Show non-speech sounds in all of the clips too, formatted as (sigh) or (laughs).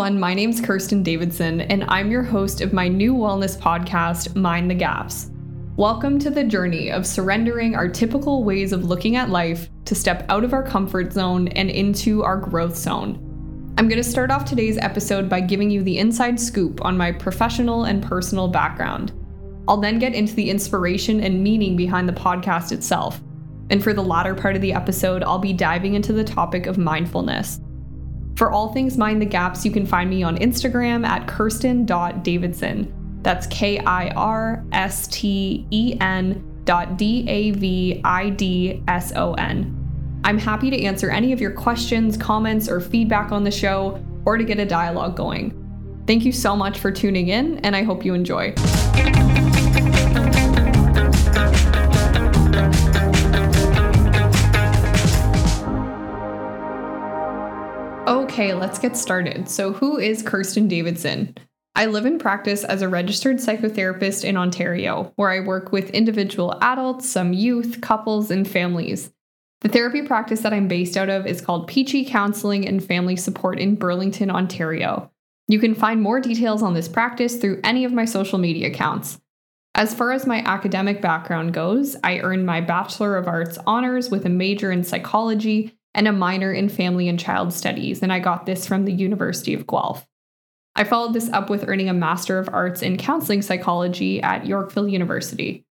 Everyone. My name's Kirsten Davidson, and I'm your host of my new wellness podcast, Mind the Gaps. Welcome to the journey of surrendering our typical ways of looking at life to step out of our comfort zone and into our growth zone. I'm going to start off today's episode by giving you the inside scoop on my professional and personal background. I'll then get into the inspiration and meaning behind the podcast itself. And for the latter part of the episode, I'll be diving into the topic of mindfulness. For all things Mind the Gaps, you can find me on Instagram at kirsten.davidson. That's K I R S T E N dot D A V I D S O N. I'm happy to answer any of your questions, comments, or feedback on the show, or to get a dialogue going. Thank you so much for tuning in, and I hope you enjoy. Okay, let's get started. So, who is Kirsten Davidson? I live and practice as a registered psychotherapist in Ontario, where I work with individual adults, some youth, couples, and families. The therapy practice that I'm based out of is called Peachy Counseling and Family Support in Burlington, Ontario. You can find more details on this practice through any of my social media accounts. As far as my academic background goes, I earned my Bachelor of Arts honors with a major in psychology and a minor in family and child studies, and I got this from the University of Guelph. I followed this up with earning a Master of Arts in Counseling Psychology at Yorkville University.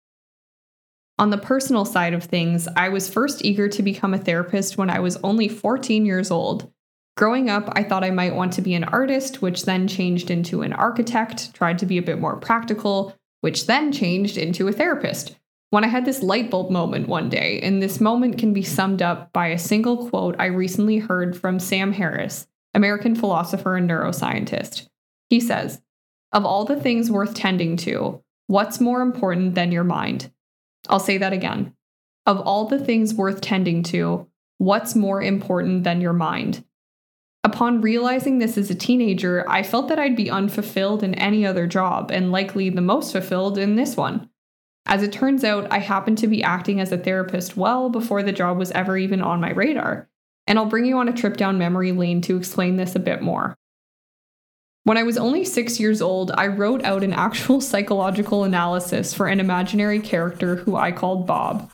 On the personal side of things, I was first eager to become a therapist when I was only 14 years old. Growing up, I thought I might want to be an artist, which then changed into an architect, tried to be a bit more practical, which then changed into a therapist when I had this light bulb moment one day, and this moment can be summed up by a single quote I recently heard from Sam Harris, American philosopher and neuroscientist. He says, Of all the things worth tending to, what's more important than your mind? I'll say that again. Of all the things worth tending to, what's more important than your mind? Upon realizing this as a teenager, I felt that I'd be unfulfilled in any other job, and likely the most fulfilled in this one. As it turns out, I happened to be acting as a therapist well before the job was ever even on my radar. And I'll bring you on a trip down memory lane to explain this a bit more. When I was only six years old, I wrote out an actual (laughs) psychological analysis for an imaginary character who I called Bob.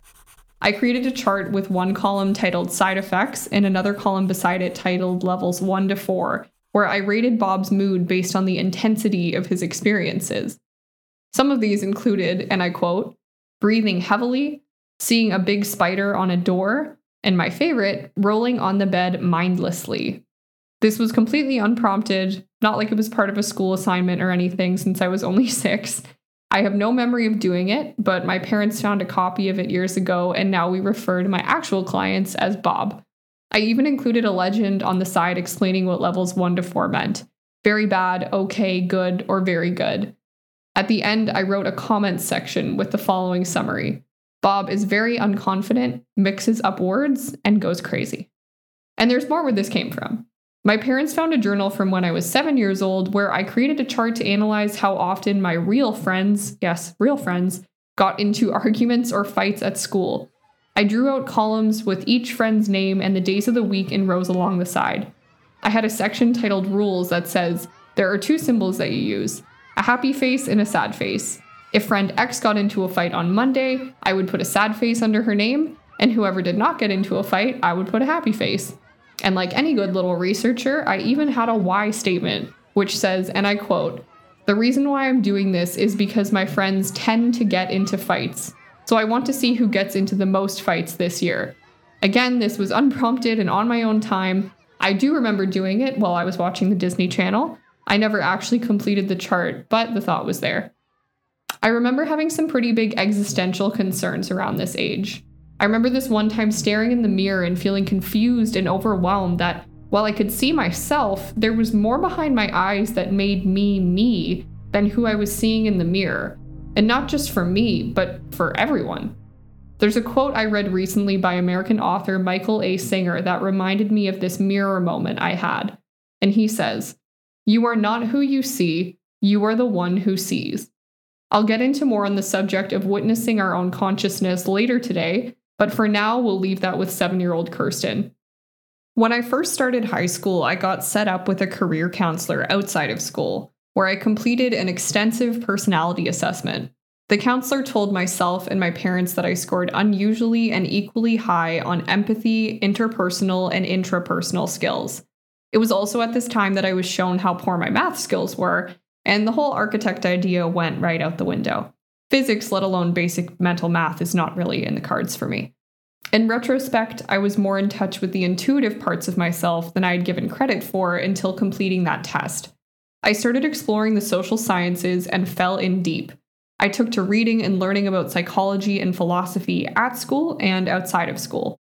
I created a chart with one column titled Side Effects and another column beside it titled Levels 1 to 4, where I rated Bob's mood based on the intensity of his experiences. Some of these included, and I quote, breathing heavily, seeing a big spider on a door, and my favorite, rolling on the bed mindlessly. This was completely unprompted, not like it was part of a school assignment or anything, since I was only (laughs) six. I have no memory of doing it, but my parents found a copy of it years ago, and now we refer to my actual clients as Bob. I even included a legend on the side explaining what levels 1 to 4 meant very bad, okay, good, or very good. At the end, I wrote a comments section with the following summary Bob is very unconfident, mixes up words, and goes crazy. And there's more where this came from. My parents found a journal from when I was seven years old where I created a chart to analyze how often my real friends, yes, real friends, got into (laughs) arguments or fights at school. I drew out columns with each friend's name and the days of the week in rows along the side. I had a section titled Rules that says there are two symbols that you use a happy face and a sad face. If friend X got into a fight on Monday, I would put a sad face under her name, and whoever did not get into a fight, I would put a happy face. And like any good little researcher, I even had a why statement, which says, and I quote, The reason why I'm doing this is because my friends tend to get into fights. So I want to see who gets into the most fights this year. Again, this was unprompted and on my own time. I do remember doing it while I was watching the Disney Channel, I never actually completed the chart, but the thought was there. I remember having some pretty big existential concerns around this age. I remember this one time staring in the mirror and feeling confused and overwhelmed that while I could see myself, there was more behind my eyes that made me me than who I was seeing in the mirror. And not just for me, but for everyone. There's a quote I read recently by American author Michael A. Singer that reminded me of this mirror moment I had. And he says, you are not who you see, you are the one who sees. I'll get into more on the subject of witnessing our own consciousness later today, but for now, we'll leave that with seven year old Kirsten. When I first started high school, I got set up with a career counselor outside of school, where I completed an extensive personality assessment. The counselor told myself and my parents that I scored unusually and equally high on empathy, interpersonal, and intrapersonal skills. It was also at this time that I was shown how poor my math skills were, and the whole architect idea went right out the window. Physics, let alone basic mental math, is not really in the cards for me. In retrospect, I was more in touch with the intuitive parts of myself than I had given credit for until completing that test. I started exploring the social sciences and fell in deep. I took to reading and learning about psychology and philosophy at school and outside of school.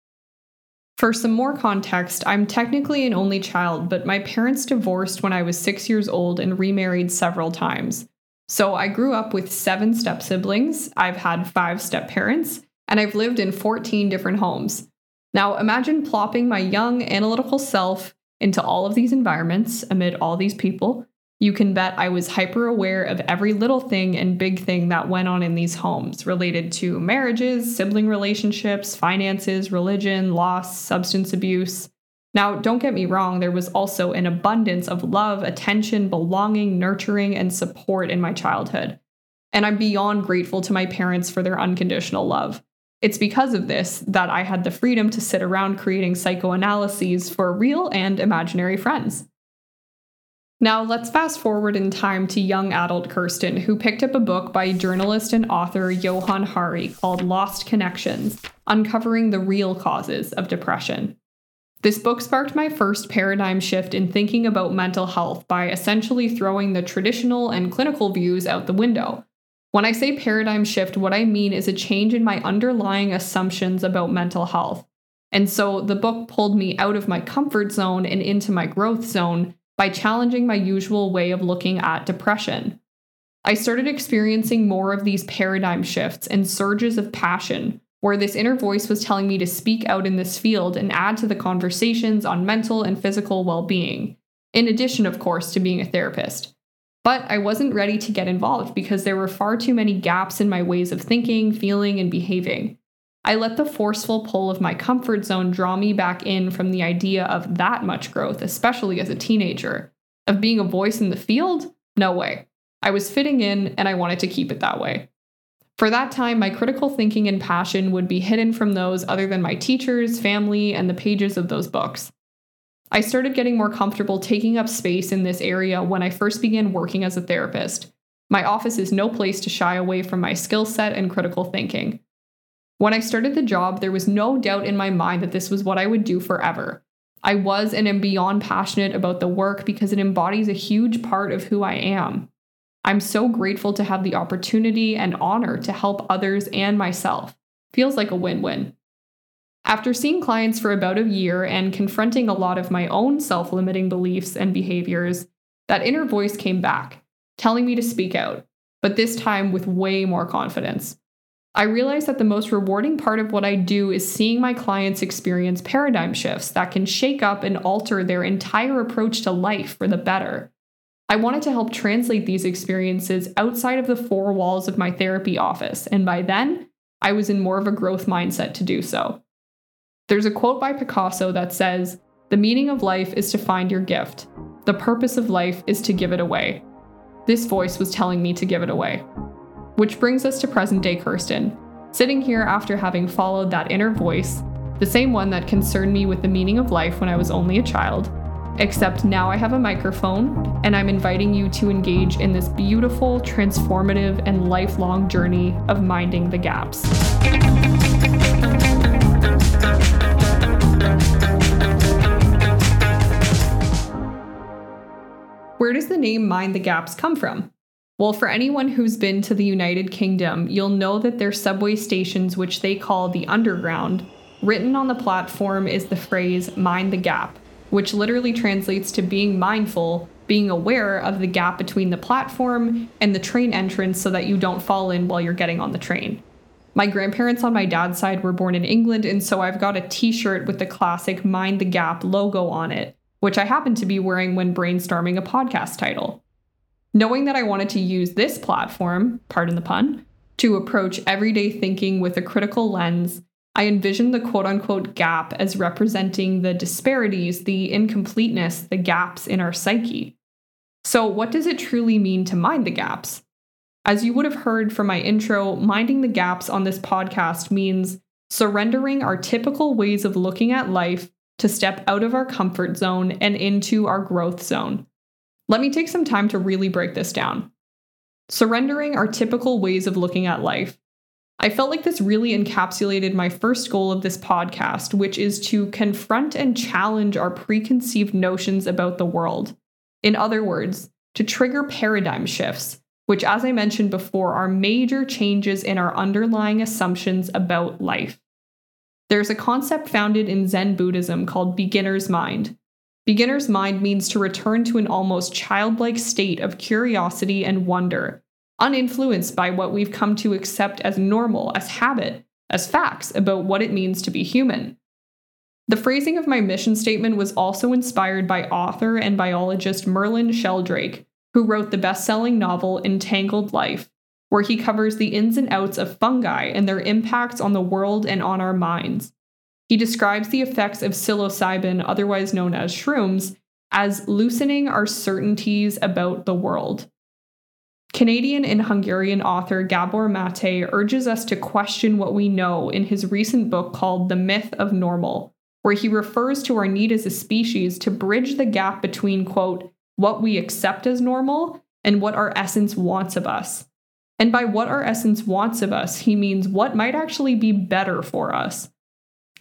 For some more context, I'm technically an only child, but my parents divorced when I was six years old and remarried several times. So I grew up with seven step siblings, I've had five step parents, and I've lived in 14 different homes. Now, imagine plopping my young analytical self into all of these environments amid all these people. You can bet I was hyper aware of every little thing and big thing that went on in these homes related to marriages, sibling relationships, finances, religion, loss, substance abuse. Now, don't get me wrong, there was also an abundance of love, attention, belonging, nurturing, and support in my childhood. And I'm beyond grateful to my parents for their unconditional love. It's because of this that I had the freedom to sit around creating psychoanalyses for real and imaginary friends. Now, let's fast forward in time to young adult Kirsten, who picked up a book by journalist and author Johann Hari called Lost Connections Uncovering the Real Causes of Depression. This book sparked my first paradigm shift in thinking about mental health by essentially throwing the traditional and clinical views out the window when I say paradigm shift, what I mean is a change in my underlying assumptions about mental health. And so the book pulled me out of my comfort zone and into my growth zone by challenging my usual way of looking at depression. I started experiencing more of these paradigm shifts and surges of passion, where this inner voice was telling me to speak out in this field and add to the conversations on mental and physical well being, in addition, of course, to being a therapist. But I wasn't ready to get involved because there were far too many gaps in my ways of thinking, feeling, and behaving. I let the forceful pull of my comfort zone draw me back in from the idea of that much growth, especially as a teenager. Of being a voice in the field? No way. I was fitting in and I wanted to keep it that way. For that time, my critical thinking and passion would be hidden from those other than my teachers, family, and the pages of those books. I started getting more comfortable taking up space in this area when I first began working as a therapist. My office is no place to shy away from my skill set and critical thinking. When I started the job, there was no doubt in my mind that this was what I would do forever. I was and am beyond passionate about the work because it embodies a huge part of who I am. I'm so grateful to have the opportunity and honor to help others and myself. Feels like a win win. After seeing clients for about a year and confronting a lot of my own self limiting beliefs and behaviors, that inner voice came back, telling me to speak out, but this time with way more confidence. I realized that the most rewarding part of what I do is seeing my clients experience paradigm shifts that can shake up and alter their entire approach to life for the better. I wanted to help translate these experiences outside of the four walls of my therapy office, and by then, I was in more of a growth mindset to do so. There's a quote by Picasso that says, The meaning of life is to find your gift. The purpose of life is to give it away. This voice was telling me to give it away. Which brings us to present day Kirsten, sitting here after having followed that inner voice, the same one that concerned me with the meaning of life when I was only a child. Except now I have a microphone, and I'm inviting you to engage in this beautiful, transformative, and lifelong journey of minding the gaps. Where does the name Mind the Gaps come from? Well, for anyone who's been to the United Kingdom, you'll know that their subway stations, which they call the Underground, written on the platform is the phrase mind the gap, which literally translates to being mindful, being aware of the gap between the platform and the train entrance so that you don't fall in while you're getting on the train. My grandparents on my dad's side were born in England, and so I've got a t shirt with the classic Mind the Gap logo on it, which I happen to be wearing when brainstorming a podcast title. Knowing that I wanted to use this platform, pardon the pun, to approach everyday thinking with a critical lens I envisioned the quote unquote gap as representing the disparities, the incompleteness, the gaps in our psyche. So, what does it truly mean to mind the gaps? As you would have heard from my intro, minding the gaps on this podcast means surrendering our typical ways of looking at life to step out of our comfort zone and into our growth zone. Let me take some time to really break this down. Surrendering our typical ways of looking at life. I felt like this really encapsulated my first goal of this podcast, which is to confront and challenge our preconceived notions about the world. In other words, to trigger paradigm shifts, which, as I mentioned before, are major changes in our underlying assumptions about life. There's a concept founded in Zen Buddhism called beginner's mind. Beginner's mind means to return to an almost childlike state of curiosity and wonder, uninfluenced by what we've come to accept as normal, as habit, as facts about what it means to be human. The phrasing of my mission statement was also inspired by author and biologist Merlin Sheldrake, who wrote the best selling novel Entangled Life, where he covers the ins and outs of fungi and their impacts on the world and on our minds. He describes the effects of psilocybin, otherwise known as shrooms, as loosening our certainties about the world. Canadian and Hungarian author Gabor Mate urges us to question what we know in his recent book called The Myth of Normal, where he refers to our need as a species to bridge the gap between, quote, what we accept as normal and what our essence wants of us. And by what our essence wants of us, he means what might actually be better for us.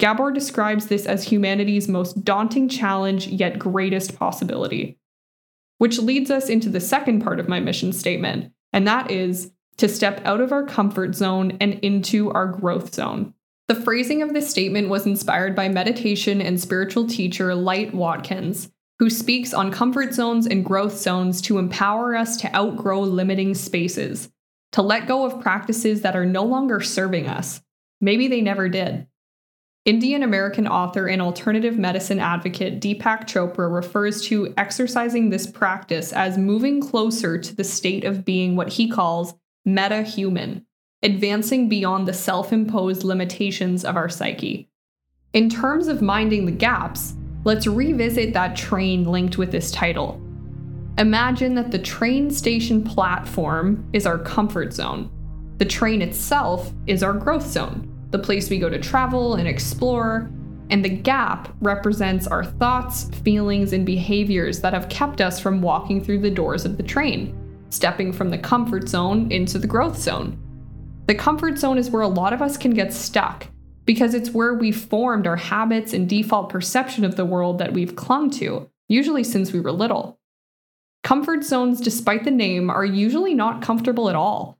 Gabor describes this as humanity's most daunting challenge, yet greatest possibility. Which leads us into the second part of my mission statement, and that is to step out of our comfort zone and into our growth zone. The phrasing of this statement was inspired by meditation and spiritual teacher Light Watkins, who speaks on comfort zones and growth zones to empower us to outgrow limiting spaces, to let go of practices that are no longer serving us. Maybe they never did. Indian American author and alternative medicine advocate Deepak Chopra refers to exercising this practice as moving closer to the state of being what he calls meta human, advancing beyond the self imposed limitations of our psyche. In terms of minding the gaps, let's revisit that train linked with this title. Imagine that the train station platform is our comfort zone. The train itself is our growth zone, the place we go to travel and explore, and the gap represents our thoughts, feelings, and behaviors that have kept us from walking through the doors of the train, stepping from the comfort zone into the growth zone. The comfort zone is where a lot of us can get stuck because it's where we formed our habits and default perception of the world that we've clung to, usually since we were little. Comfort zones, despite the name, are usually not comfortable at all.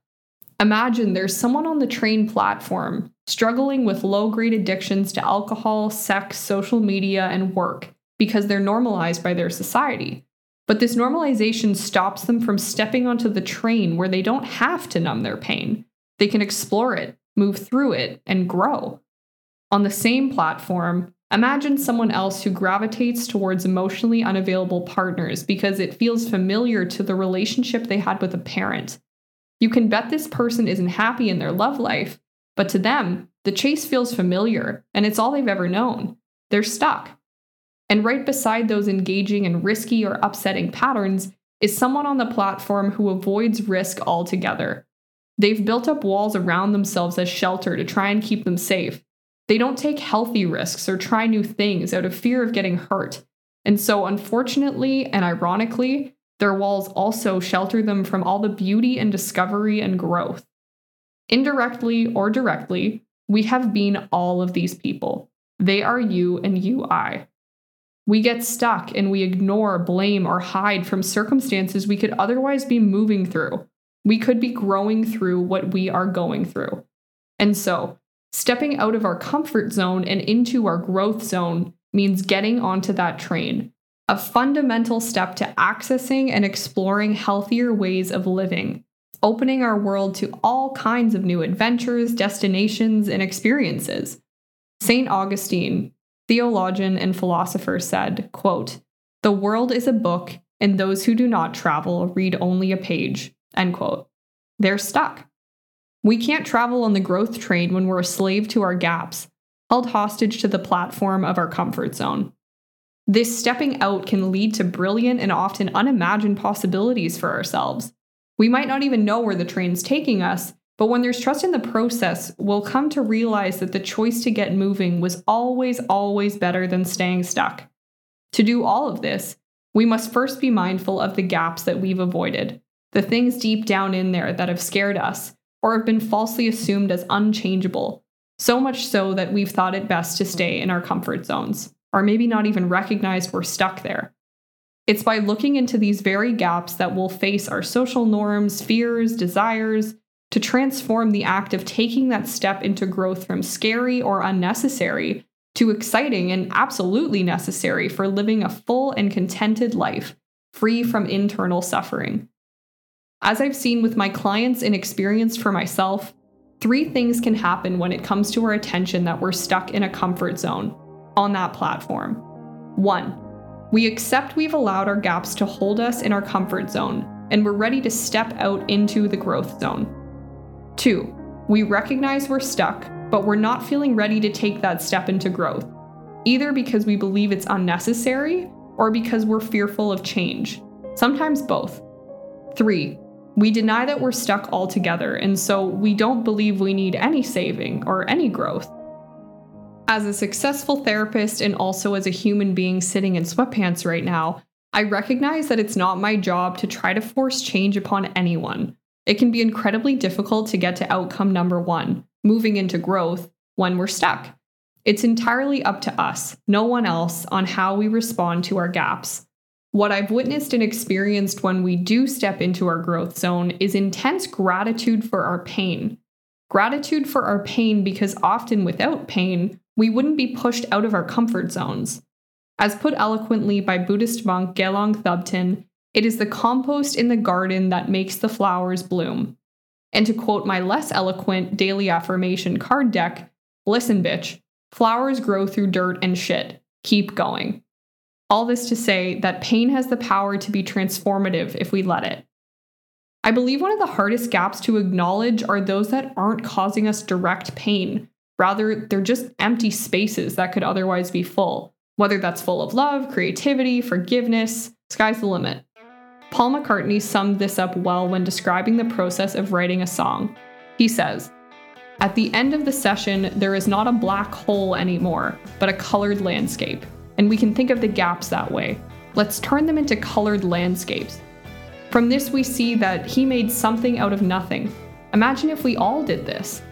Imagine there's someone on the train platform struggling with low grade addictions to alcohol, sex, social media, and work because they're normalized by their society. But this normalization stops them from stepping onto the train where they don't have to numb their pain. They can explore it, move through it, and grow. On the same platform, imagine someone else who gravitates towards emotionally unavailable partners because it feels familiar to the relationship they had with a parent. You can bet this person isn't happy in their love life, but to them, the chase feels familiar and it's all they've ever known. They're stuck. And right beside those engaging and risky or upsetting patterns is someone on the platform who avoids risk altogether. They've built up walls around themselves as shelter to try and keep them safe. They don't take healthy risks or try new things out of fear of getting hurt. And so, unfortunately and ironically, their walls also shelter them from all the beauty and discovery and growth. Indirectly or directly, we have been all of these people. They are you and you I. We get stuck and we ignore, blame, or hide from circumstances we could otherwise be moving through. We could be growing through what we are going through. And so, stepping out of our comfort zone and into our growth zone means getting onto that train, a fundamental step to accessing and exploring healthier ways of living, opening our world to all kinds of new adventures, destinations, and experiences. St. Augustine, theologian and philosopher, said, quote, The world is a book, and those who do not travel read only a page. End quote. They're stuck. We can't travel on the growth train when we're a slave to our gaps. held hostage to the platform of our comfort zone. This stepping out can lead to brilliant and often unimagined possibilities for ourselves. We might not even know where the train's taking us, but when there's trust in the process, we'll come to realize that the choice to get moving was always, always better than staying stuck. To do all of this, we must first be mindful of the gaps that we've avoided, the things deep down in there that have scared us or have been falsely assumed as unchangeable, so much so that we've thought it best to stay in our comfort zones, or maybe not even recognized we're stuck there. It's by looking into these very gaps that we'll face our social norms, fears, desires, to transform the act of taking that step into growth from scary or unnecessary to exciting and absolutely necessary for living a full and contented life, free from internal suffering. As I've seen with my clients and experienced for myself, three things can happen when it comes to our attention that we're stuck in a comfort zone on that platform. One, we accept we've allowed our gaps to hold us in our comfort zone, and we're ready to step out into the growth zone. Two, we recognize we're stuck, but we're not feeling ready to take that step into growth, either because we believe it's unnecessary or because we're fearful of change. Sometimes both. Three, we deny that we're stuck altogether, and so we don't believe we need any saving or any growth. As a successful therapist and also as a human being sitting in sweatpants right now, I recognize that it's not my job to try to force change upon anyone. It can be incredibly difficult to get to outcome number one, moving into growth, when we're stuck. It's entirely up to us, no one else, on how we respond to our gaps. What I've witnessed and experienced when we do step into our growth zone is intense gratitude for our pain. Gratitude for our pain because often without pain, we wouldn't be pushed out of our comfort zones. As put eloquently by Buddhist monk Gelong Thubten, it is the compost in the garden that makes the flowers bloom. And to quote my less eloquent daily affirmation card deck, listen, bitch, flowers grow through dirt and shit. Keep going. All this to say that pain has the power to be transformative if we let it. I believe one of the hardest gaps to acknowledge are those that aren't causing us direct pain. Rather, they're just empty spaces that could otherwise be full, whether that's full of love, creativity, forgiveness, sky's the limit. Paul McCartney summed this up well when describing the process of writing a song. He says, At the end of the session, there is not a black hole anymore, but a colored landscape. And we can think of the gaps that way. Let's turn them into colored landscapes. From this, we see that he made something out of nothing. Imagine if we all did this.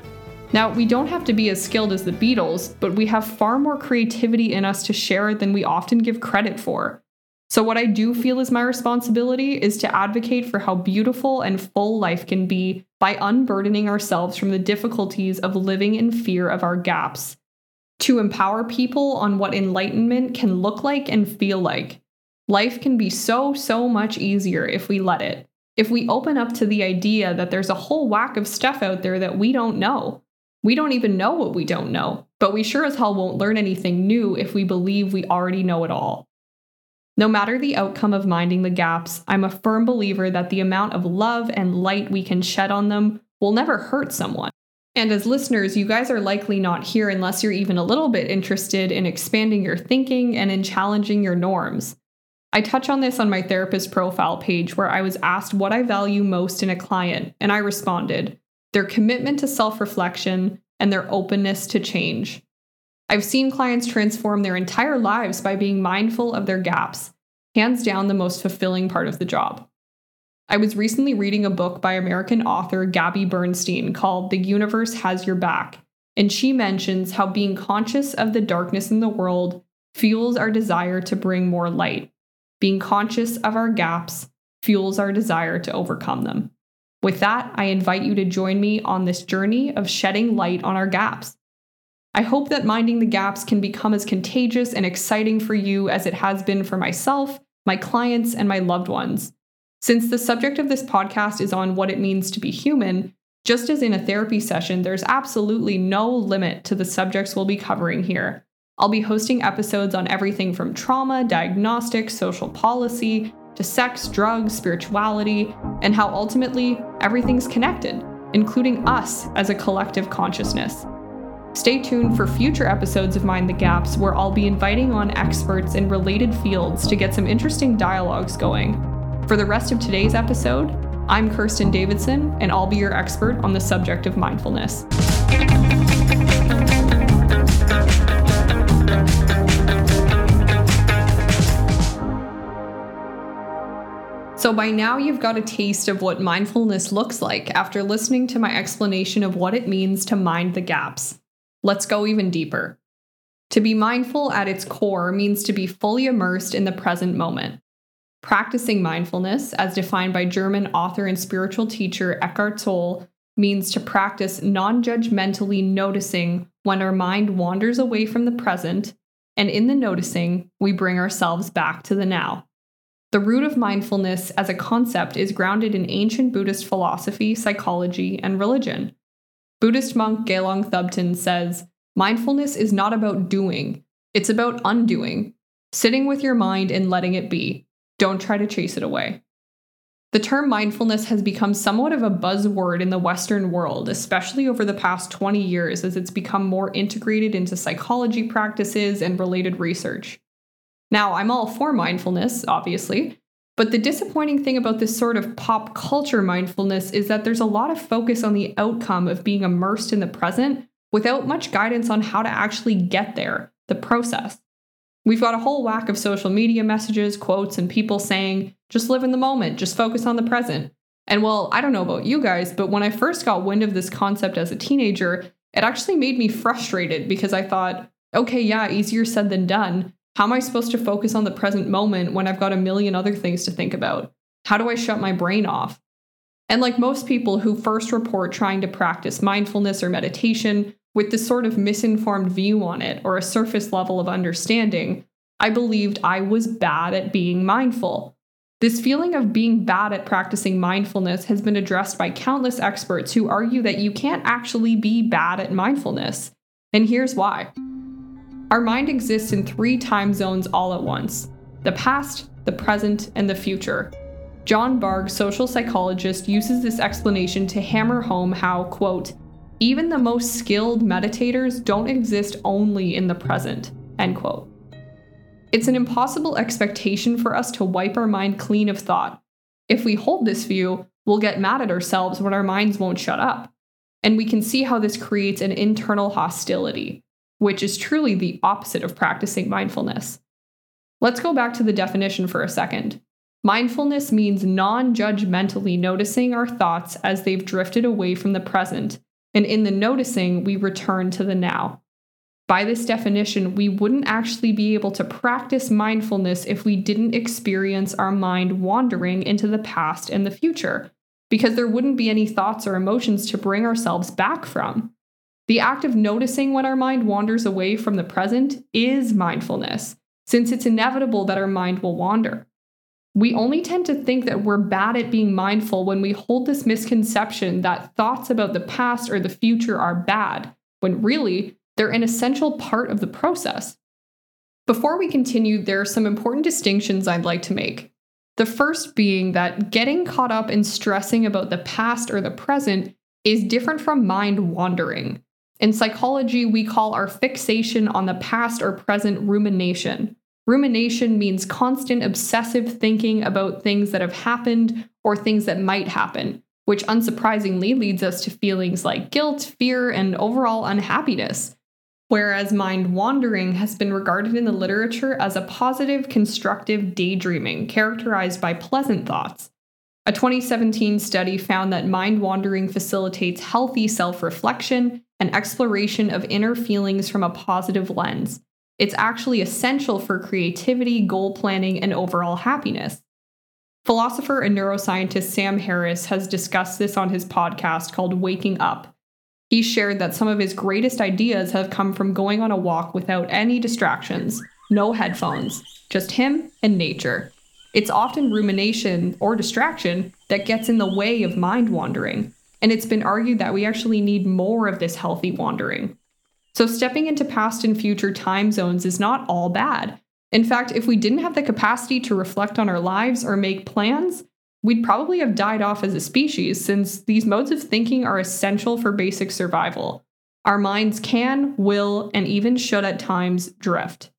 Now, we don't have to be as skilled as the Beatles, but we have far more creativity in us to share than we often give credit for. So, what I do feel is my responsibility is to advocate for how beautiful and full life can be by unburdening ourselves from the difficulties of living in fear of our gaps, to empower people on what enlightenment can look like and feel like. Life can be so, so much easier if we let it. If we open up to the idea that there's a whole whack of stuff out there that we don't know. We don't even know what we don't know, but we sure as hell won't learn anything new if we believe we already know it all. No matter the outcome of minding the gaps, I'm a firm believer that the amount of love and light we can shed on them will never hurt someone. And as listeners, you guys are likely not here unless you're even a little bit interested in expanding your thinking and in challenging your norms. I touch on this on my therapist profile page where I was asked what I value most in a client, and I responded their commitment to self reflection and their openness to change. I've seen clients transform their entire lives by being mindful of their gaps, hands down the most fulfilling part of the job. I was recently reading a book by American author Gabby Bernstein called The Universe Has Your Back, and she mentions how being conscious of the darkness in the world fuels our desire to bring more light. Being conscious of our gaps fuels our desire to overcome them. With that, I invite you to join me on this journey of shedding light on our gaps I hope that minding the gaps can become as contagious and exciting for you as it has been for myself, my clients, and my loved ones. Since the subject of this podcast is on what it means to be human, just as in a therapy session, there's absolutely no limit to the subjects we'll be covering here. I'll be hosting episodes on everything from trauma, diagnostics, social policy, to sex, drugs, spirituality, and how ultimately everything's connected, including us as a collective consciousness. Stay tuned for future episodes of Mind the Gaps, where I'll be inviting on experts in related fields to get some interesting dialogues going. For the rest of today's episode, I'm Kirsten Davidson, and I'll be your expert on the subject of mindfulness. So, by now, you've got a taste of what mindfulness looks like after listening to my explanation of what it means to mind the gaps. Let's go even deeper. To be mindful at its core means to be fully immersed in the present moment. Practicing mindfulness, as defined by German author and spiritual teacher Eckhart Tolle, means to practice non judgmentally noticing when our mind wanders away from the present, and in the noticing, we bring ourselves back to the now. The root of mindfulness as a concept is grounded in ancient Buddhist philosophy, psychology, and religion. Buddhist monk Gelong Thubten says, Mindfulness is not about doing, it's about undoing, sitting with your mind and letting it be. Don't try to chase it away. The term mindfulness has become somewhat of a buzzword in the Western world, especially over the past 20 years as it's become more integrated into psychology practices and related research. Now, I'm all for mindfulness, obviously, but the disappointing thing about this sort of pop culture mindfulness is that there's a lot of focus on the outcome of being immersed in the present without much guidance on how to actually get there, the process. We've got a whole whack of social media messages, quotes, and people saying, just live in the moment, just focus on the present. And well, I don't know about you guys, but when I first got wind of this concept as a teenager, it actually made me frustrated because I thought, okay, yeah, easier said than done. How am I supposed to focus on the present moment when I've got a million other things to think about? How do I shut my brain off? And like most people who first report trying to practice mindfulness or meditation with this sort of misinformed view on it or a surface level of understanding, I believed I was bad at being mindful. This feeling of being bad at practicing mindfulness has been addressed by countless experts who argue that you can't actually be bad at mindfulness. And here's why. Our mind exists in three time zones all at once the past, the present, and the future. John Bargh, social psychologist, uses this explanation to hammer home how, quote, even the most skilled meditators don't exist only in the present, end quote. It's an impossible expectation for us to wipe our mind clean of thought. If we hold this view, we'll get mad at ourselves when our minds won't shut up. And we can see how this creates an internal hostility which is truly the opposite of practicing mindfulness. Let's go back to the definition for a second. Mindfulness means non judgmentally noticing our thoughts as they've drifted away from the present, and in the noticing, we return to the now. By this definition, we wouldn't actually be able to practice mindfulness if we didn't experience our mind wandering into the past and the future, because there wouldn't be any thoughts or emotions to bring ourselves back from. The act of noticing when our mind wanders away from the present is mindfulness, since it's inevitable that our mind will wander. We only tend to think that we're bad at being mindful when we hold this misconception that thoughts about the past or the future are bad, when really, they're an essential part of the process. Before we continue, there are some important distinctions I'd like to make. The first being that getting caught up in stressing about the past or the present is different from mind wandering. In psychology, we call our fixation on the past or present rumination. Rumination means constant obsessive thinking about things that have happened or things that might happen, which unsurprisingly leads us to feelings like guilt, fear, and overall unhappiness. Whereas mind wandering has been regarded in the literature as a positive, constructive daydreaming characterized by pleasant thoughts. A 2017 study found that mind wandering facilitates healthy self reflection and exploration of inner feelings from a positive lens. It's actually essential for creativity, goal planning, and overall happiness. Philosopher and neuroscientist Sam Harris has discussed this on his podcast called Waking Up. He shared that some of his greatest ideas have come from going on a walk without any distractions, no headphones, just him and nature. It's often rumination or distraction that gets in the way of mind wandering, and it's been argued that we actually need more of this healthy wandering. So, stepping into past and future time zones is not all bad. In fact, if we didn't have the capacity to reflect on our lives or make plans, we'd probably have died off as a species since these modes of thinking are essential for basic survival. Our minds can, will, and even should at times drift.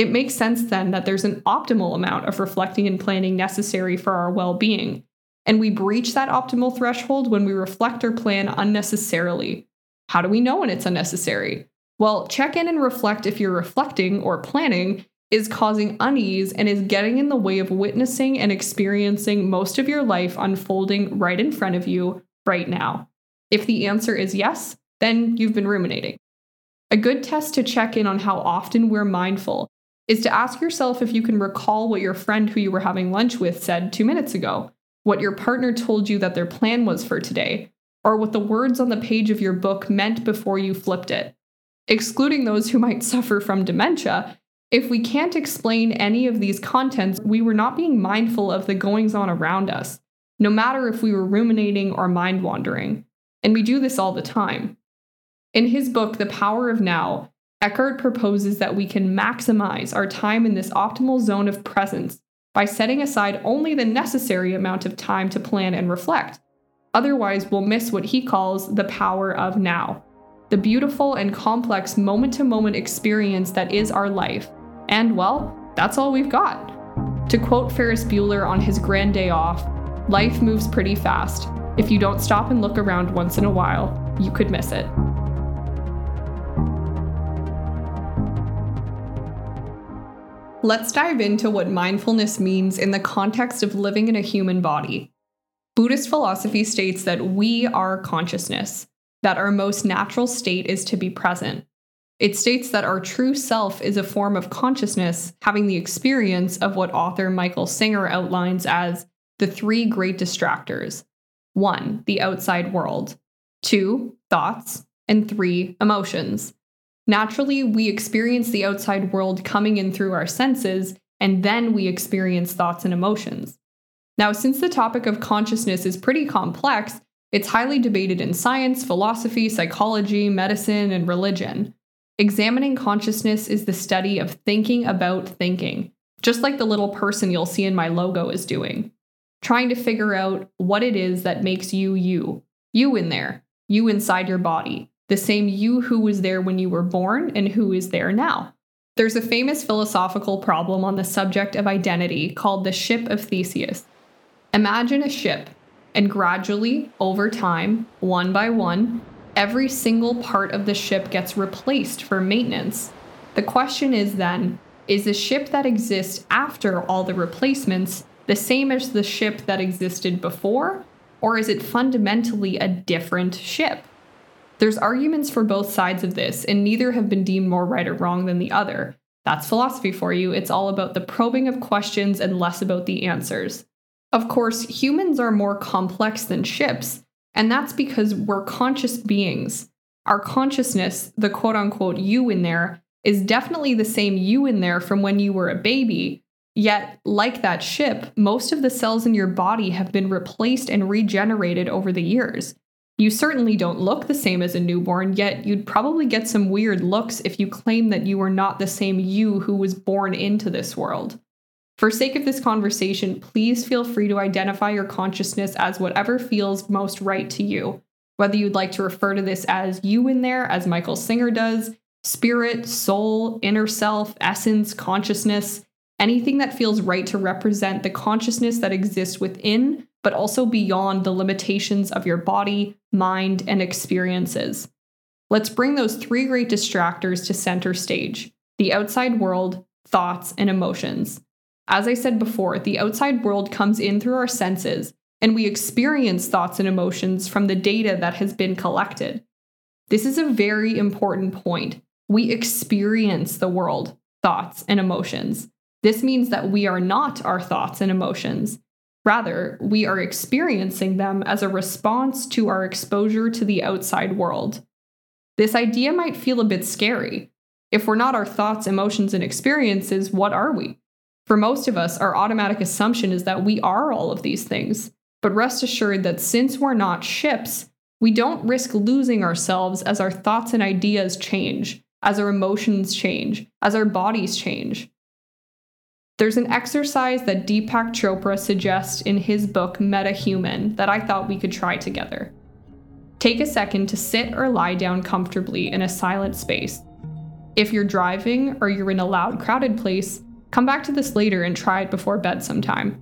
It makes sense then that there's an optimal amount of reflecting and planning necessary for our well being, and we breach that optimal threshold when we reflect or plan unnecessarily. How do we know when it's unnecessary? Well, check in and reflect if you're reflecting or planning is causing unease and is getting in the way of witnessing and experiencing most of your life unfolding right in front of you right now. If the answer is yes, then you've been ruminating. A good test to check in on how often we're mindful is to ask yourself if you can recall what your friend who you were having lunch with said two minutes ago, what your partner told you that their plan was for today, or what the words on the page of your book meant before you flipped it. Excluding those who might (laughs) suffer from dementia, if we can't explain any of these contents, we were not being mindful of the goings on around us, no matter if we were ruminating or mind wandering. And we do this all the time. In his book, The Power of Now, Eckhart proposes that we can maximize our time in this optimal zone of presence by setting aside only the necessary amount of time to plan and reflect. Otherwise, we'll miss what he calls the power of now, the beautiful and complex moment to moment experience that is our life. And well, that's all we've got. To quote Ferris Bueller on his grand day off, life moves pretty fast. If you don't stop and look around once in a while, you could miss it. Let's dive into what mindfulness means in the context of living in a human body. Buddhist philosophy states that we are consciousness, that our most natural state is to be present. It states that our true self is a form of consciousness having the experience of what author Michael Singer outlines as the three great distractors one, the outside world, two, thoughts, and three, emotions. Naturally, we experience the outside world coming in through our senses, and then we experience thoughts and emotions. Now, since the topic of consciousness is pretty complex, it's highly debated in science, philosophy, psychology, medicine, and religion. Examining consciousness is the study of thinking about thinking, just like the little person you'll see in my logo is doing. Trying to figure out what it is that makes you you, you in there, you inside your body, the same you who was there when you were born and who is there now. There's a famous philosophical problem on the subject of identity called the ship of Theseus. Imagine a ship, and gradually, over time, one by one, every single part of the ship gets replaced for maintenance. The question is then is the ship that exists after all the replacements the same as the ship that existed before, or is it fundamentally a different ship? There's arguments for both sides of this, and neither have been deemed more right or wrong than the other. That's philosophy for you. It's all about the probing of questions and less about the answers. Of course, humans are more complex than ships, and that's because we're conscious beings. Our consciousness, the quote unquote you in there, is definitely the same you in there from when you were a baby. Yet, like that ship, most of the cells in your body have been replaced and regenerated over the years. You certainly don't look the same as a newborn, yet you'd probably get some weird looks if you claim that you are not the same you who was born into this world. For sake of this conversation, please feel free to identify your consciousness as whatever feels most right to you. Whether you'd like to refer to this as you in there, as Michael Singer does, spirit, soul, inner self, essence, consciousness, anything that feels right to represent the consciousness that exists within but also beyond the limitations of your body, mind, and experiences. Let's bring those three great distractors to center stage the outside world, thoughts, and emotions. As I said before, the outside world comes in through our senses, and we experience thoughts and emotions from the data that has been collected. This is a very important point. We experience the world, thoughts, and emotions. This means that we are not our thoughts and emotions. Rather, we are experiencing them as a response to our exposure to the outside world. This idea might feel a bit scary. If we're not our thoughts, emotions, and experiences, what are we? For most of us, our automatic assumption is that we are all of these things. But rest assured that since we're not ships, we don't risk losing ourselves as our thoughts and ideas change, as our emotions change, as our bodies change. There's an exercise that Deepak Chopra suggests in his book Meta Human that I thought we could try together. Take a second to sit or lie down comfortably in a silent space. If you're driving or you're in a loud, crowded place, come back to this later and try it before bed sometime.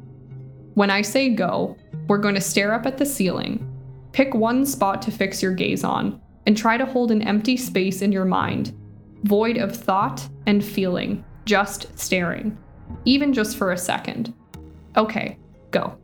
When I say go, we're going to stare up at the ceiling. Pick one spot to fix your gaze on, and try to hold an empty space in your mind, void of thought and feeling, just staring, even just for a second. Okay, go.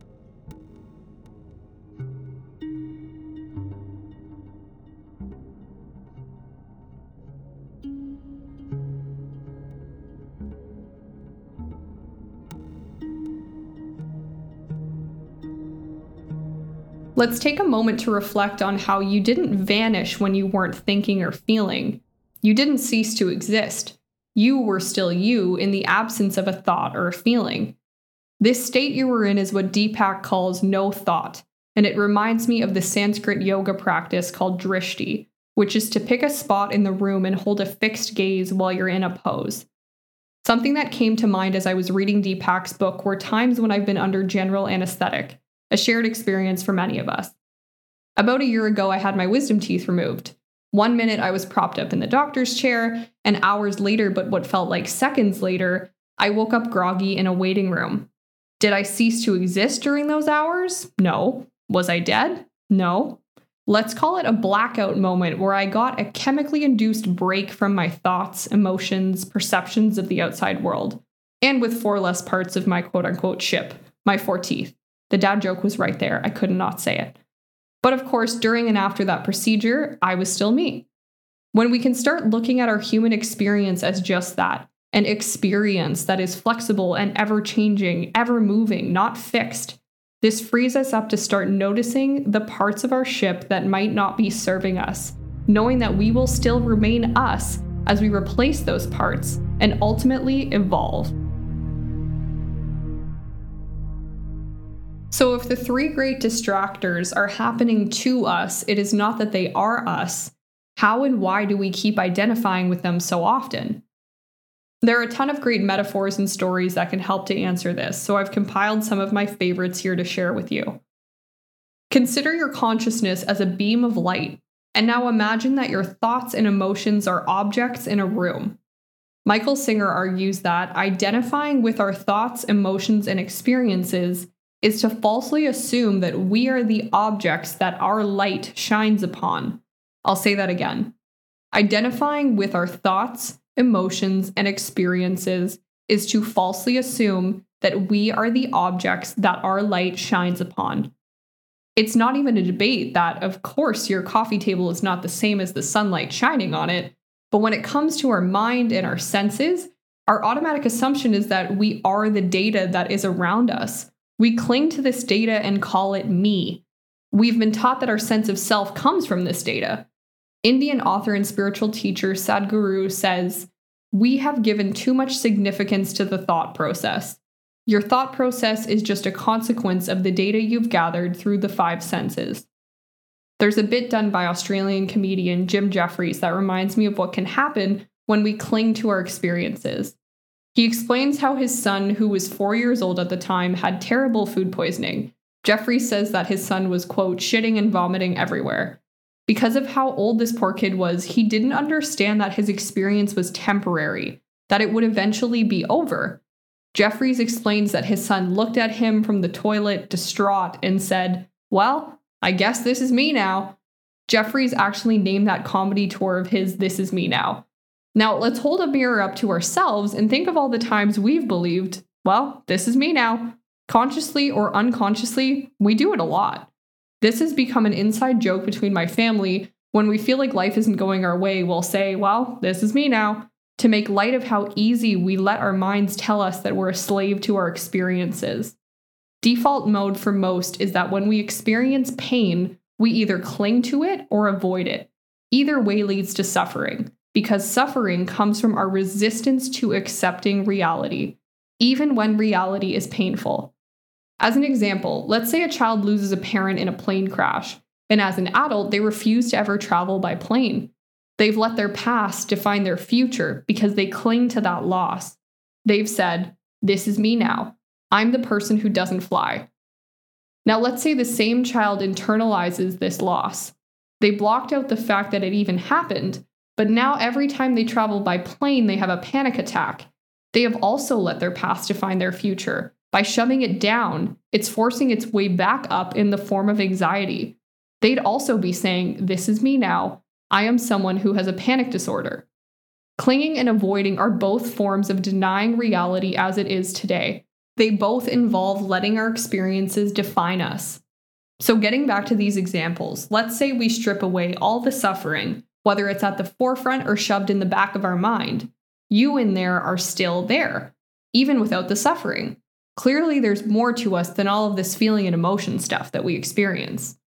Let's take a moment to reflect on how you didn't vanish when you weren't thinking or feeling. You didn't cease to exist. You were still you in the absence of a thought or a feeling. This state you were in is what Deepak calls no thought, and it reminds me of the Sanskrit yoga practice called drishti, which is to pick a spot in the room and hold a fixed gaze while you're in a pose. Something that came to mind as I was reading Deepak's book were times when I've been under general anesthetic a shared experience for many of us. About a year ago, I had my wisdom teeth removed. One minute I was propped up in the doctor's chair, and hours later, but what felt like seconds later, I woke up groggy in a waiting room. Did I cease to exist during those hours? No. Was I dead? No. Let's call it a blackout moment where I got a chemically induced break from my thoughts, emotions, perceptions of the outside world, and with four less parts of my quote unquote ship, my four teeth. The dad joke was right there. I could not say it. But of course, during and after that procedure, I was still me. When we can start looking at our human experience as just that an experience that is flexible and ever changing, ever moving, not fixed this frees us up to start noticing the parts of our ship that might not be serving us, knowing that we will still remain us as we replace those parts and ultimately evolve. So, if the three great distractors are happening to us, it is not that they are us. How and why do we keep identifying with them so often? There are a ton of great metaphors and stories that can help to answer this, so I've compiled some of my favorites here to share with you. Consider your consciousness as a beam of light, and now imagine that your thoughts and emotions are objects in a room. Michael Singer argues that identifying with our thoughts, emotions, and experiences is to falsely assume that we are the objects that our light shines upon. I'll say that again. Identifying with our thoughts, emotions, and experiences is to falsely assume that we are the objects that our light shines upon. It's not even a debate that, of course, your coffee table is not the same as the sunlight shining on it, but when it comes to our mind and our senses, our automatic assumption is that we are the data that is around us. We cling to this data and call it me. We've been taught that our sense of self comes from this data. Indian author and spiritual teacher Sadhguru says, We have given too much significance to the thought process. Your thought process is just a consequence of the data you've gathered through the five senses. There's a bit done by Australian comedian Jim Jefferies that reminds me of what can happen when we cling to our experiences. He explains how his son, who was four years old at the time, had terrible food poisoning. Jefferies says that his son was, quote, shitting and vomiting everywhere. Because of how old this poor kid was, he didn't understand that his experience was temporary, that it would eventually be over. Jefferies explains that his son looked at him from the toilet, distraught, and said, Well, I guess this is me now. Jefferies actually named that comedy tour of his This Is Me Now. Now, let's hold a mirror up to ourselves and think of all the times we've believed, well, this is me now. Consciously or unconsciously, we do it a lot. This has become an inside joke between my family. When we feel like life isn't going our way, we'll say, well, this is me now, to make light of how easy we let our minds tell us that we're a slave to our experiences. Default mode for most is that when we experience pain, we either cling to it or avoid it. Either way leads to suffering because suffering comes from our resistance to accepting reality, even when reality is painful. As an example, let's say a child loses a parent in a plane crash, and as an adult, they refuse to ever travel by plane. They've let their past define their future because they cling to that loss. They've said, This is me now. I'm the person who doesn't fly. Now, let's say the same child internalizes this loss. They blocked out the fact that it even happened, but now every time they travel by plane, they have a panic attack. They have also let their past define their future. By shoving it down, it's forcing its way back up in the form of anxiety. They'd also be saying, This is me now. I am someone who has a panic disorder. Clinging and avoiding are both forms of denying reality as it is today. They both involve letting our experiences define us. So, getting back to these examples, let's say we strip away all the suffering, whether it's at the forefront or shoved in the back of our mind. You in there are still there, even without the suffering. Clearly, there's more to us than all of this feeling and emotion stuff that we experience.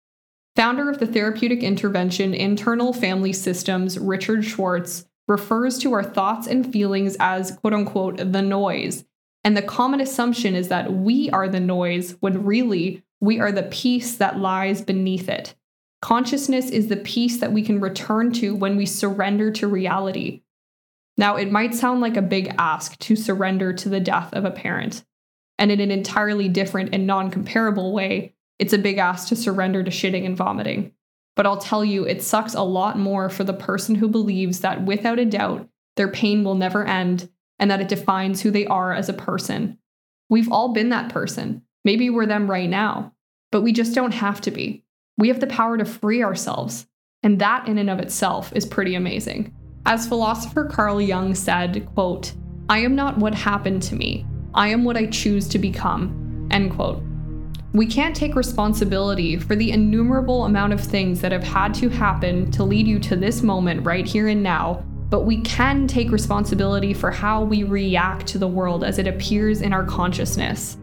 Founder of the therapeutic intervention Internal Family Systems, Richard Schwartz, refers to our thoughts and feelings as quote unquote the noise. And the common assumption is that we are the noise when really we are the peace that lies beneath it. Consciousness is the peace that we can return to when we surrender to reality. Now, it might sound like a big ask to surrender to the death of a parent. And in an entirely different and non comparable way, it's a big ask to surrender to shitting and vomiting. But I'll tell you, it sucks a lot more for the person who believes that without a doubt, their pain will never end and that it defines who they are as a person. We've all been that person. Maybe we're them right now, but we just don't have to be. We have the power to free ourselves, and that in and of itself is pretty amazing. As philosopher Carl Jung said, quote, I am not what happened to me. I am what I choose to become. End quote. We can't take responsibility for the innumerable amount of things that have had to happen to lead you to this moment right here and now, but we can take responsibility for how we react to the world as it appears in our consciousness.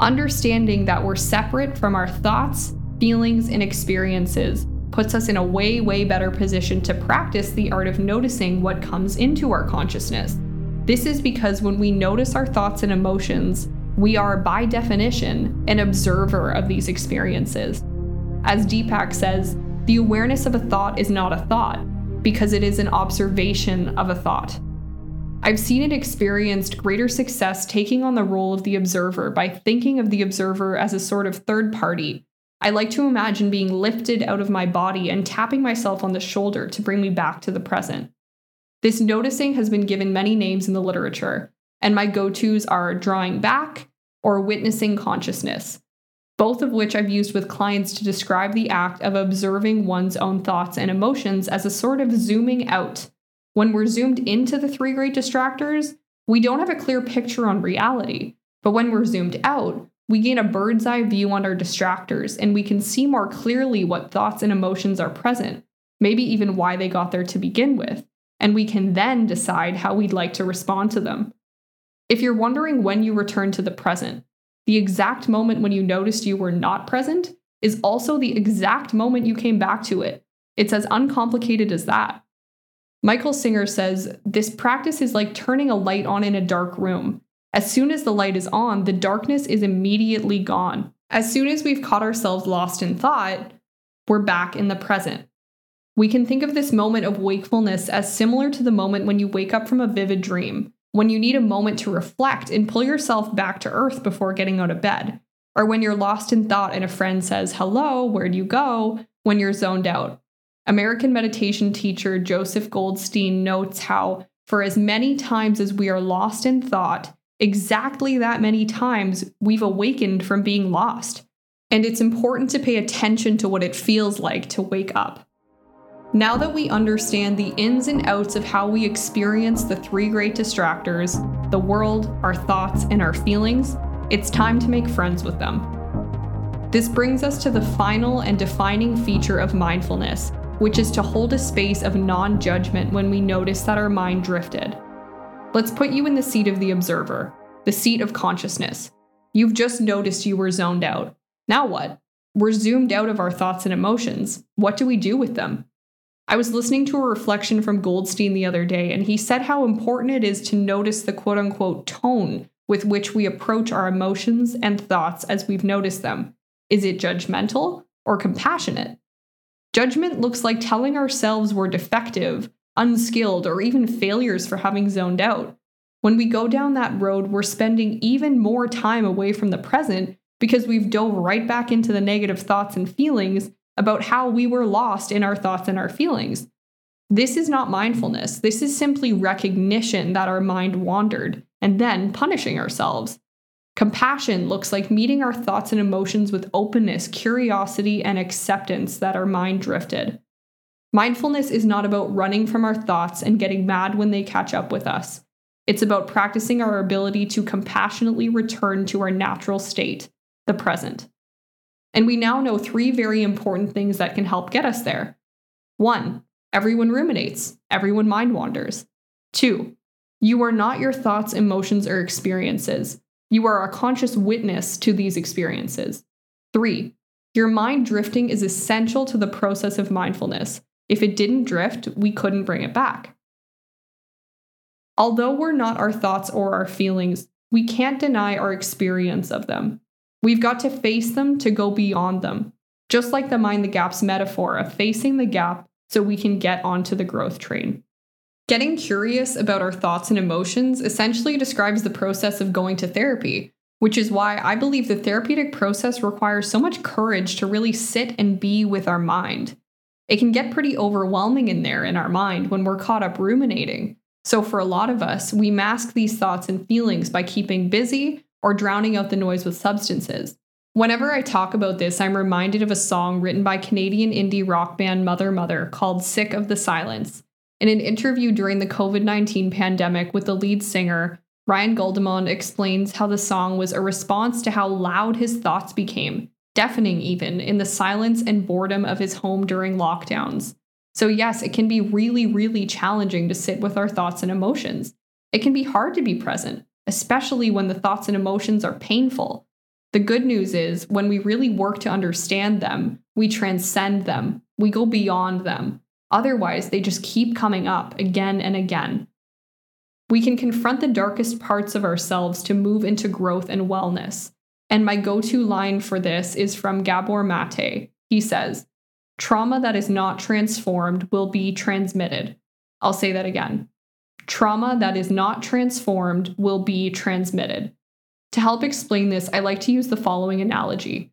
Understanding that we're separate from our thoughts, feelings, and experiences puts us in a way, way better position to practice the art of noticing what comes into our consciousness. This is because when we notice our thoughts and emotions, we are, by definition, an observer of these experiences. As Deepak says, the awareness of a thought is not a thought, because it is an observation of a thought. I've seen and experienced greater success taking on the role of the observer by thinking of the observer as a sort of third party. I like to imagine being lifted out of my body and tapping myself on the shoulder to bring me back to the present. This noticing has been given many names in the literature, and my go tos are drawing back or witnessing consciousness, both of which I've used with clients to describe the act of observing one's own thoughts and emotions as a sort of zooming out. When we're zoomed into the three great distractors, we don't have a clear picture on reality, but when we're zoomed out, we gain a bird's eye view on our distractors and we can see more clearly what thoughts and emotions are present, maybe even why they got there to begin with, and we can then decide how we'd like to respond to them. If you're wondering when you return to the present, the exact moment when you noticed you were not present is also the exact moment you came back to it. It's as uncomplicated as that. Michael Singer says this practice is like turning a light on in a dark room. As soon as the light is on, the darkness is immediately gone. As soon as we've caught ourselves lost in thought, we're back in the present. We can think of this moment of wakefulness as similar to the moment when you wake up from a vivid dream when you need a moment to reflect and pull yourself back to earth before getting out of bed, or when you're lost in thought and a friend says, Hello, where'd you go? when you're zoned out. American meditation teacher Joseph Goldstein notes how, for as many times as we are lost in thought, exactly that many times we've awakened from being lost. And it's important to pay attention to what it feels like to wake up. Now that we understand the ins and outs of how we experience the three great distractors the world, our thoughts, and our feelings it's time to make friends with them. This brings us to the final and defining feature of mindfulness, which is to hold a space of non judgment when we notice that our mind drifted. Let's put you in the seat of the observer, the seat of consciousness. You've just noticed you were zoned out. Now what? We're zoomed out of our thoughts and emotions. What do we do with them? I was listening to a reflection from Goldstein the other day, and he said how important it is to notice the quote unquote tone with which we approach our emotions and thoughts as we've noticed them. Is it judgmental or compassionate? Judgment looks like telling ourselves we're defective, unskilled, or even failures for having zoned out. When we go down that road, we're spending even more time away from the present because we've dove right back into the negative thoughts and feelings about how we were lost in our thoughts and our feelings. This is not mindfulness. This is simply recognition that our mind wandered and then punishing ourselves. Compassion looks like meeting our thoughts and emotions with openness, curiosity, and acceptance that our mind drifted. Mindfulness is not about running from our thoughts and getting mad when they catch up with us. It's about practicing our ability to compassionately return to our natural state, the present. And we now know three very important things that can help get us there. One, everyone ruminates, everyone mind wanders. Two, you are not your thoughts, emotions, or experiences. You are a conscious witness to these experiences. Three, your mind drifting is essential to the process of mindfulness. If it didn't drift, we couldn't bring it back. Although we're not our thoughts or our feelings, we can't deny our experience of them. We've got to face them to go beyond them, just like the mind the gaps metaphor of facing the gap so we can get onto the growth train. Getting curious about our thoughts and emotions essentially describes the process of going to therapy, which is why I believe the therapeutic process requires so much courage to really sit and be with our mind. It can get pretty overwhelming in there in our mind when we're caught up ruminating. So, for a lot of us, we mask these thoughts and feelings by keeping busy or drowning out the noise with substances. Whenever I talk about this, I'm reminded of a song written by Canadian indie rock band Mother Mother called Sick of the Silence. In an interview during the COVID 19 pandemic with the lead singer, Ryan Guldemond explains how the song was a response to how loud his thoughts became, deafening even, in the silence and boredom of his home during lockdowns. So, yes, it can be really, really challenging to sit with our thoughts and emotions. It can be hard to be present, especially when the thoughts and emotions are painful. The good news is, when we really work to understand them, we transcend them, we go beyond them, Otherwise, they just keep coming up again and again. We can confront the darkest parts of ourselves to move into growth and wellness. And my go to line for this is from Gabor Mate. He says, Trauma that is not transformed will be transmitted. I'll say that again. Trauma that is not transformed will be transmitted. To help explain this, I like to use the following analogy.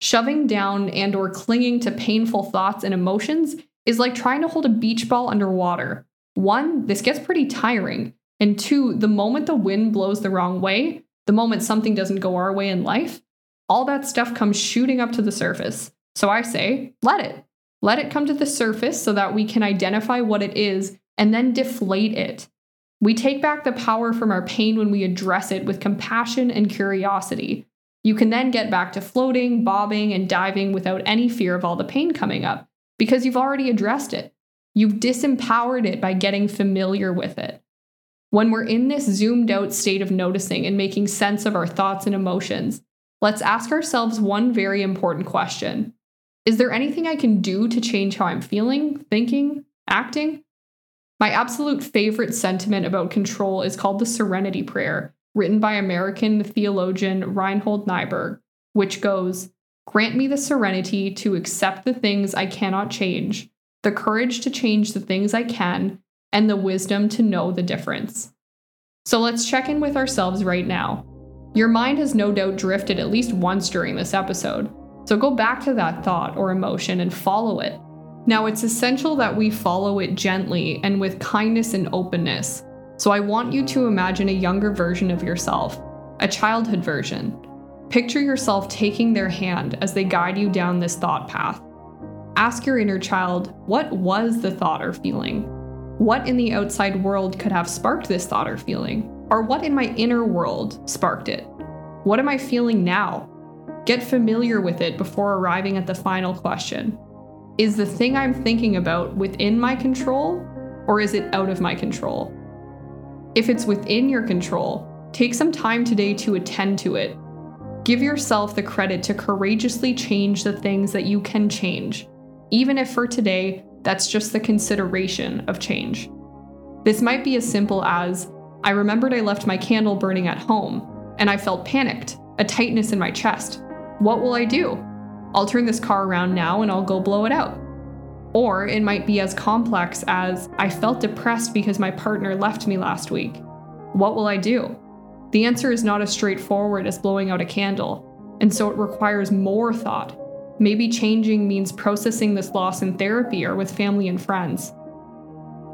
Shoving down and or clinging to painful thoughts and emotions is like trying to hold a beach ball underwater. One, this gets pretty tiring. And two, the moment the wind blows the wrong way, the moment something doesn't go our way in life, all that stuff comes shooting up to the surface. So I say, let it. Let it come to the surface so that we can identify what it is and then deflate it. We take back the power from our pain when we address it with compassion and curiosity. You can then get back to floating, bobbing, and diving without any fear of all the pain coming up because you've already addressed it. You've disempowered it by getting familiar with it. When we're in this zoomed out state of noticing and making sense of our thoughts and emotions, let's ask ourselves one very important question Is there anything I can do to change how I'm feeling, thinking, acting? My absolute favorite sentiment about control is called the Serenity Prayer, written by American theologian Reinhold Niebuhr, which goes, Grant me the serenity to accept the things I cannot change, the courage to change the things I can, and the wisdom to know the difference. So let's check in with ourselves right now. Your mind has no doubt drifted at least once during this episode, so go back to that thought or emotion and follow it. Now, it's essential that we follow it gently and with kindness and openness. So, I want you to imagine a younger version of yourself, a childhood version, Picture yourself taking their hand as they guide you down this thought path. Ask your inner child, what was the thought or feeling? What in the outside world could have sparked this thought or feeling? Or what in my inner world sparked it? What am I feeling now? Get familiar with it before arriving at the final question. Is the thing I'm thinking about within my control, or is it out of my control? If it's within your control, take some time today to attend to it Give yourself the credit to courageously change the things that you can change, even if for today that's just the consideration of change. This might be as simple as I remembered I left my candle burning at home, and I felt panicked, a tightness in my chest. What will I do? I'll turn this car around now and I'll go blow it out. Or it might be as complex as I felt depressed because my partner left me last week. What will I do? The answer is not as straightforward as blowing out a candle, and so it requires more thought. Maybe changing means processing this loss in therapy or with family and friends.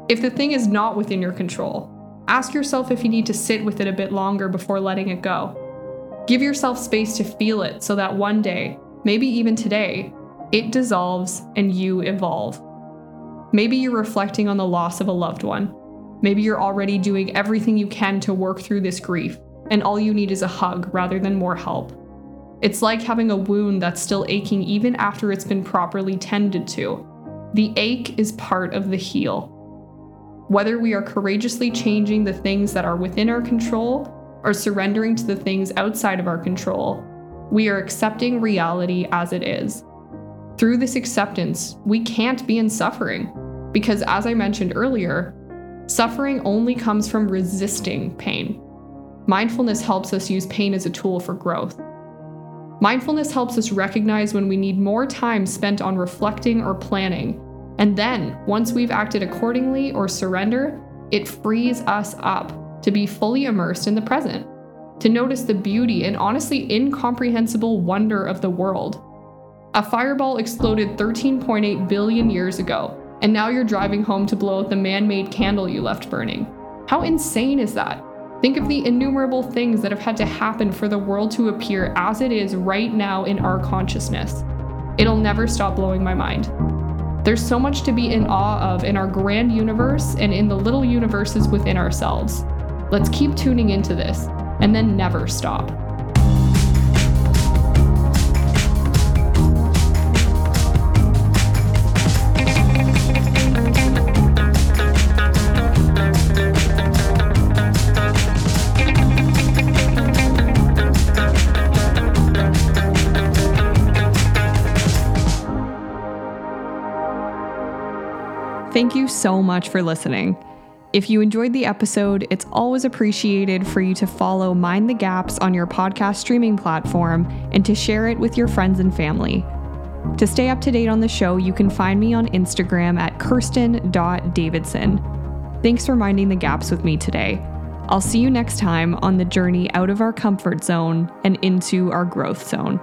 If the thing is not within your control, ask yourself if you need to sit with it a bit longer before letting it go. Give yourself space to feel it so that one day, maybe even today, it dissolves and you evolve. Maybe you're reflecting on the loss of a loved one. Maybe you're already doing everything you can to work through this grief, and all you need is a hug rather than more help. It's like having a wound that's still aching even after it's been properly tended to. The ache is part of the heal. Whether we are courageously changing the things that are within our control or surrendering to the things outside of our control, we are accepting reality as it is. Through this acceptance, we can't be in suffering because, as I mentioned earlier, suffering only comes from resisting pain. Mindfulness helps us use pain as a tool for growth. Mindfulness helps us recognize when we need more time spent on reflecting or planning. And then, once we've acted accordingly or surrender, it frees us up to be fully immersed in the present, to notice the beauty and honestly incomprehensible wonder of the world. A fireball exploded 13.8 billion years ago, and now you're driving home to blow out the man made candle you left burning. How insane is that? Think of the innumerable things that have had to happen for the world to appear as it is right now in our consciousness. It'll never stop blowing my mind. There's so much to be in awe of in our grand universe and in the little universes within ourselves. Let's keep tuning into this and then never stop. Thank you so much for listening. If you enjoyed the episode, it's always appreciated for you to follow Mind the Gaps on your podcast streaming platform and to share it with your friends and family. To stay up to date on the show, you can find me on Instagram at kirsten.davidson. Thanks for minding the gaps with me today. I'll see you next time on the journey out of our comfort zone and into our growth zone.